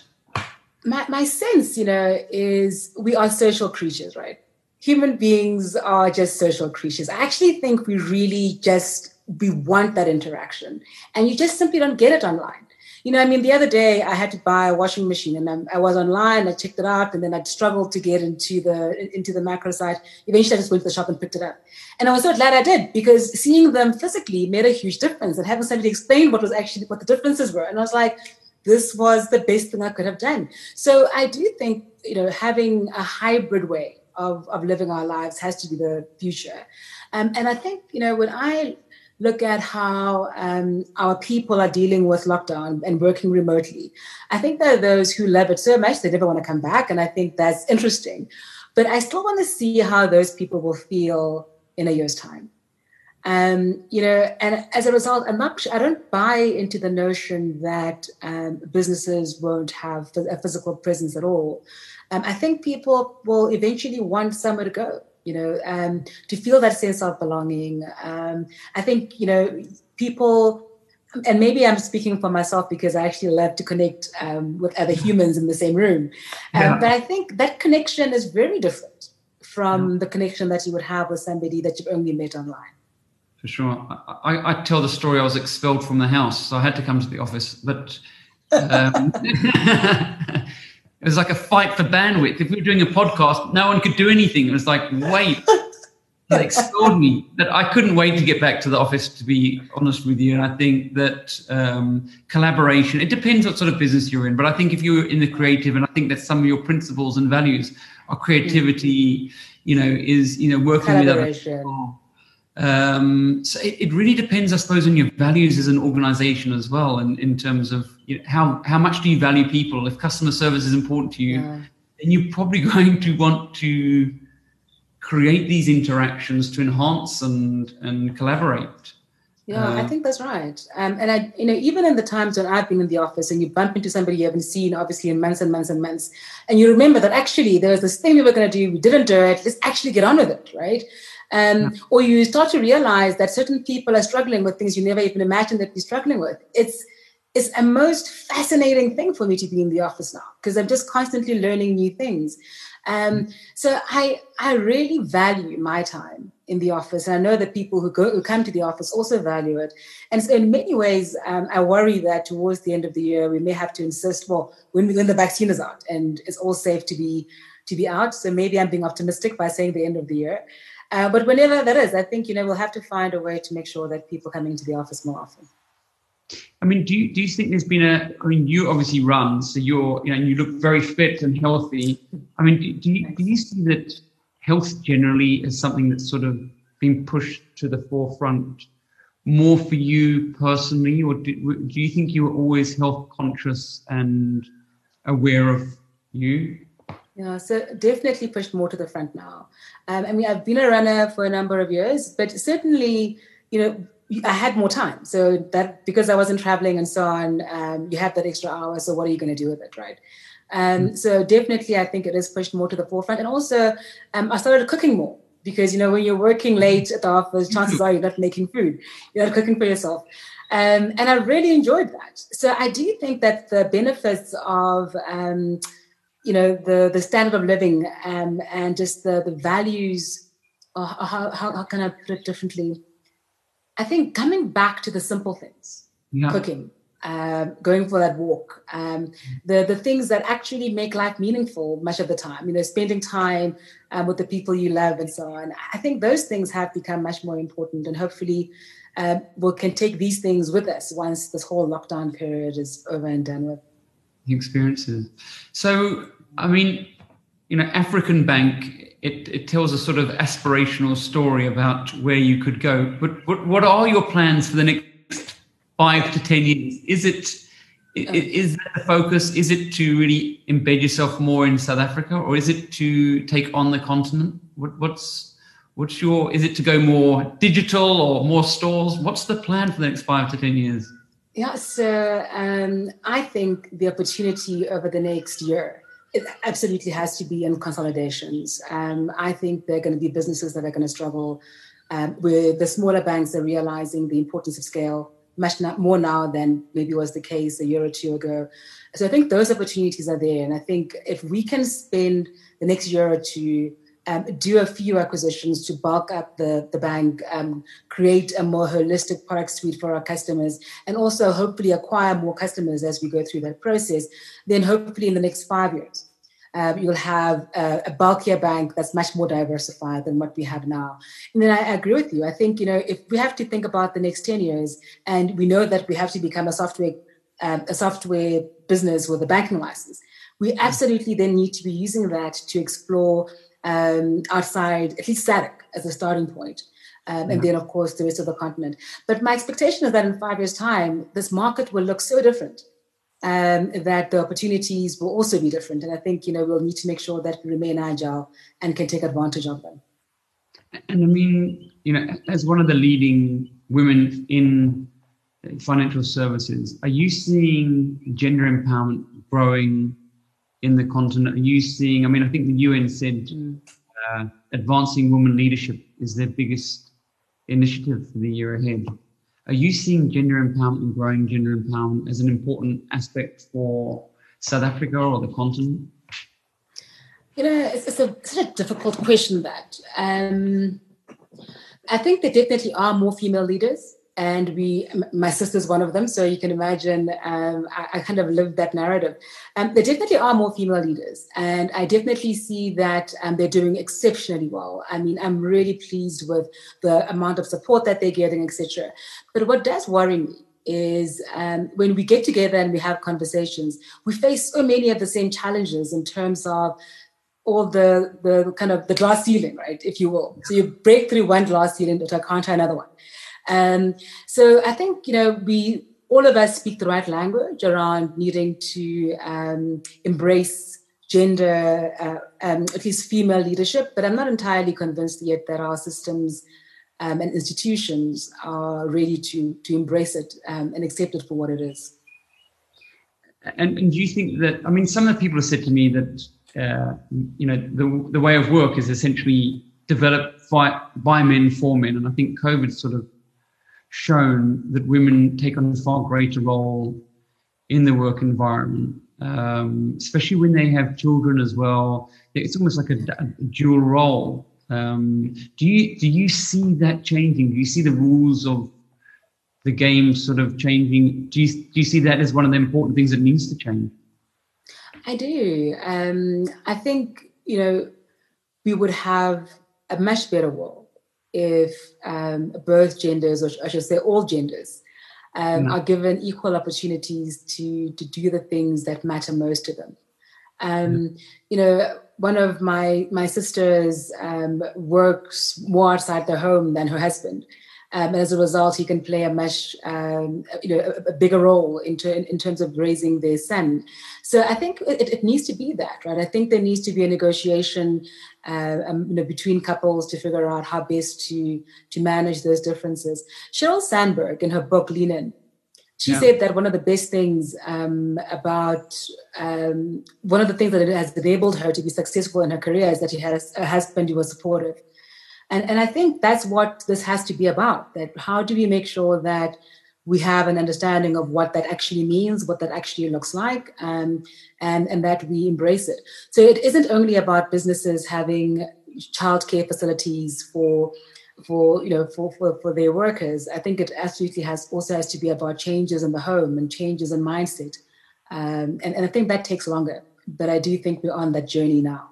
My, my sense, you know, is we are social creatures, right? Human beings are just social creatures. I actually think we really just we want that interaction, and you just simply don't get it online you know, I mean, the other day I had to buy a washing machine, and I, I was online. I checked it out, and then I struggled to get into the into the Makro site. Eventually, I just went to the shop and picked it up, and I was so glad I did because seeing them physically made a huge difference. And having somebody explain what was actually what the differences were, and I was like, this was the best thing I could have done. So I do think you know having a hybrid way of of living our lives has to be the future. Um, and I think you know when I look at how um, our people are dealing with lockdown and working remotely. I think there are those who love it so much they never want to come back, and I think that's interesting. But I still want to see how those people will feel in a year's time. Um, you know, and as a result, I'm not. I don't buy into the notion that um, businesses won't have a physical presence at all. Um, I think people will eventually want somewhere to go you know, um, to feel that sense of belonging. Um, I think, you know, people, and maybe I'm speaking for myself because I actually love to connect um, with other humans in the same room. Um, yeah. But I think that connection is very different from yeah. the connection that you would have with somebody that you've only met online. For sure. I, I, tell the story I was expelled from the house, so I had to come to the office. But um, [laughs] It was like a fight for bandwidth. If we were doing a podcast, no one could do anything. It was like, wait. [laughs] It expelled me. That I couldn't wait to get back to the office, to be honest with you. And I think that um, collaboration, it depends what sort of business you're in. But I think if you're in the creative, and I think that some of your principles and values are creativity, you know, is, you know, working with other people um, so it, it, really depends, I suppose, on your values as an organization as well, and in terms of you know, how how much do you value people. If customer service is important to you, yeah. then you're probably [laughs] going to want to create these interactions to enhance and and collaborate. Yeah, uh, I think that's right. Um, and I, you know, even in the times when I've been in the office and you bump into somebody you haven't seen, obviously, in months and months and months, and you remember that actually there was this thing we were going to do, we didn't do it. Let's actually get on with it, right? Um, or you start to realize that certain people are struggling with things you never even imagined they'd be struggling with. It's it's a most fascinating thing for me to be in the office now because I'm just constantly learning new things. Um, so I I really value my time in the office, and I know that people who go who come to the office also value it. And so in many ways, um, I worry that towards the end of the year we may have to insist, well, when when the vaccine is out and it's all safe to be to be out. So maybe I'm being optimistic by saying the end of the year. Uh, but whenever that is, I think you know we'll have to find a way to make sure that people come into the office more often. I mean, do you, do you think there's been a? I mean, you obviously run, so you're you know you look very fit and healthy. I mean, do, do you do you see that health generally is something that's sort of been pushed to the forefront more for you personally, or do, do you think you were always health conscious and aware of you? Yeah, so definitely pushed more to the front now. Um, I mean, I've been a runner for a number of years, but certainly, you know, I had more time. So that because I wasn't traveling and so on, um, you have that extra hour. So what are you going to do with it, right? Um, mm. So definitely, I think it is pushed more to the forefront. And also, um, I started cooking more because you know when you're working late at the office, chances are you're not making food. You're not cooking for yourself. Um, and I really enjoyed that. So I do think that the benefits of um, you know the the standard of living um, and just the the values or how, how, how can i put it differently i think coming back to the simple things yeah. cooking um, going for that walk, um, the the things that actually make life meaningful much of the time. You know, spending time um, with the people you love and so on. I think those things have become much more important, and hopefully, um, we can take these things with us once this whole lockdown period is over and done with. Experiences. So, I mean, you know, African Bank. It, it tells a sort of aspirational story about where you could go. But what, what are your plans for the next five to ten years? Is it is that the focus? Is it to really embed yourself more in South Africa, or is it to take on the continent? What, what's what's your? Is it to go more digital or more stores? What's the plan for the next five to ten years? Yeah, so um, I think the opportunity over the next year it absolutely has to be in consolidations. Um, I think there are going to be businesses that are going to struggle. Um, where the smaller banks are realizing the importance of scale much more now than maybe was the case a year or two ago. So I think those opportunities are there. And I think if we can spend the next year or two, um, do a few acquisitions to bulk up the, the bank, um, create a more holistic product suite for our customers, and also hopefully acquire more customers as we go through that process, then hopefully in the next five years, um, you'll have a, a, bulkier bank that's much more diversified than what we have now. And then I, I agree with you. I think you know if we have to think about the next ten years, and we know that we have to become a software um, a software business with a banking license, we absolutely then need to be using that to explore um, outside at least SADC as a starting point. Um, and then, of course, the rest of the continent. But my expectation is that in five years' time, this market will look so different um, that the opportunities will also be different. And I think, you know, we'll need to make sure that we remain agile and can take advantage of them. And I mean, you know, as one of the leading women in financial services, are you seeing gender empowerment growing in the continent? Are you seeing, I mean, I think the UN said mm. uh, advancing women leadership is their biggest initiative for the year ahead. Are you seeing gender empowerment and growing gender empowerment as an important aspect for South Africa or the continent? You know, it's, it's a, such a difficult question that. Um, I think there definitely are more female leaders and we my sister's one of them so you can imagine um, I, I, kind of lived that narrative. Um, there definitely are more female leaders and i definitely see that um, they're doing exceptionally well. I mean i'm really pleased with the amount of support that they're getting etc but what does worry me is um, when we get together and we have conversations we face so many of the same challenges in terms of all the the kind of the glass ceiling right if you will. So you break through one glass ceiling but i can't try another one um, so I think, you know, we all of us speak the right language around needing to um, embrace gender, uh, um, at least female leadership, but I'm not entirely convinced yet that our systems um, and institutions are ready to, to embrace it um, and accept it for what it is. And, and, do you think that, I mean, some of the people have said to me that, uh, you know, the, the way of work is essentially developed by, by men for men. And I think COVID sort of shown that women take on a far greater role in the work environment, um, especially when they have children as well. It's almost like a, a dual role. Um, do you do you see that changing? Do you see the rules of the game sort of changing? Do you do you see that as one of the important things that needs to change? I do. Um, I think you know we would have a much better world if um, both genders, or I should say all genders, um, mm. are given equal opportunities to to do the things that matter most to them. Um, mm. You know, one of my my sisters um, works more outside the home than her husband, um, and as a result, he can play a much, um, you know, a, a, bigger role in, ter- in terms of raising their son. So I think it, it, needs to be that, right? I think there needs to be a negotiation, uh, um, you know, between couples to figure out how best to to manage those differences. Sheryl Sandberg, in her book Lean In, she yeah. said that one of the best things um, about um, one of the things that has enabled her to be successful in her career is that she had a, a husband who was supportive and, and I think that's what this has to be about that how do we make sure that we have an understanding of what that actually means, what that actually looks like, um, and, and that we embrace it. So it isn't only about businesses having childcare facilities for for you know for, for for their workers. I think it absolutely has also has to be about changes in the home and changes in mindset. Um, and, and i think that takes longer but i do think we're on that journey now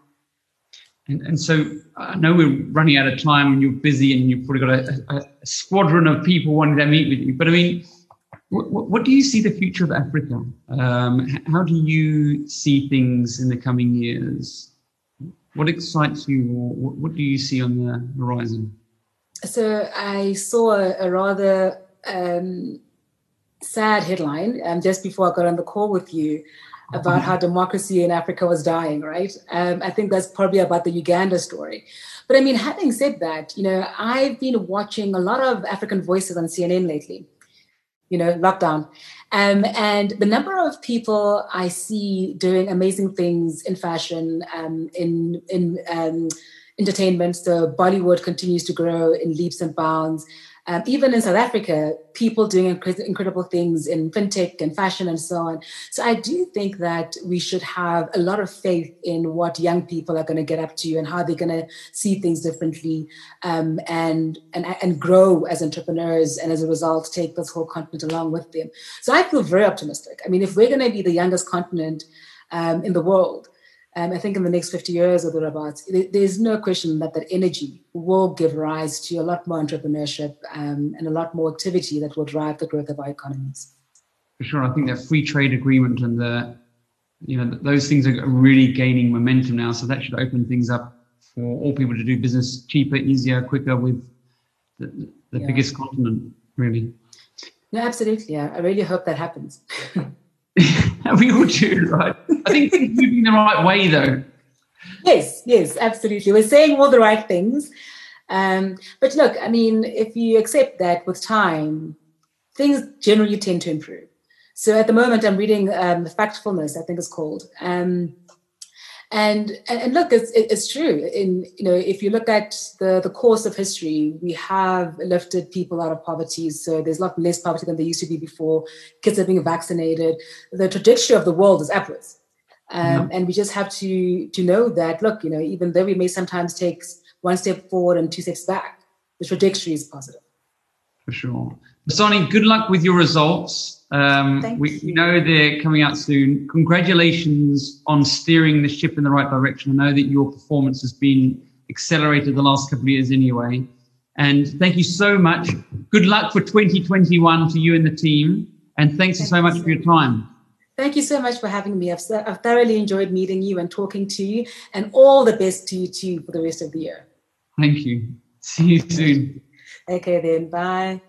and, and so i know we're running out of time and you're busy and you've probably got a, a, squadron of people wanting to meet with you but i mean what, what do you see the future of africa? Um, how do you see things in the coming years? What excites you or what, what do you see on the horizon? So I saw a, a rather um, sad headline um, just before I got on the call with you about how democracy in Africa was dying, right? Um, I think that's probably about the Uganda story. But I mean, having said that, you know, I've been watching a lot of African voices on CNN lately, you know, lockdown. Um, and the number of people I see doing amazing things in fashion, um, in, in, um, entertainment. So Nollywood continues to grow in leaps and bounds. Um, even in South Africa, people doing inc- incredible things in fintech and fashion and so on. So I do think that we should have a lot of faith in what young people are going to get up to and how they're going to see things differently um, and, and, and grow as entrepreneurs and as a result take this whole continent along with them. So I feel very optimistic. I mean, if we're going to be the youngest continent um, in the world, um, I think in the next 50 years or thereabouts, there's no question that that energy will give rise to a lot more entrepreneurship um, and a lot more activity that will drive the growth of our economies. For sure. I think that free trade agreement and the, you know, those things are really gaining momentum now. So that should open things up for all people to do business cheaper, easier, quicker with the, the yeah. biggest continent, really. No, absolutely. Yeah. I really hope that happens. [laughs] [laughs] we all do, right? I think things moving the right way, though. Yes, yes, absolutely. We're saying all the right things. Um, but look, I mean, if you accept that with time, things generally tend to improve. So at the moment, I'm reading um, the Factfulness, I think it's called. Um, and, and look, it's, it's true. In you know, if you look at the the course of history, we have lifted people out of poverty. So there's a lot less poverty than there used to be before. Kids are being vaccinated. The trajectory of the world is upwards, um, and we just have to to know that. Look, you know, even though we may sometimes take one step forward and two steps back, the trajectory is positive. For sure. Sonny, good luck with your results. Um, we, we, know they're coming out soon. Congratulations on steering the ship in the right direction. I know that your performance has been accelerated the last couple of years anyway. And thank you so much. Good luck for 2021 to you and the team. And thanks thank so much so for your time. Thank you so much for having me. I've, I've thoroughly enjoyed meeting you and talking to you, and all the best to you too for the rest of the year. Thank you. See you soon. Okay, then. Bye.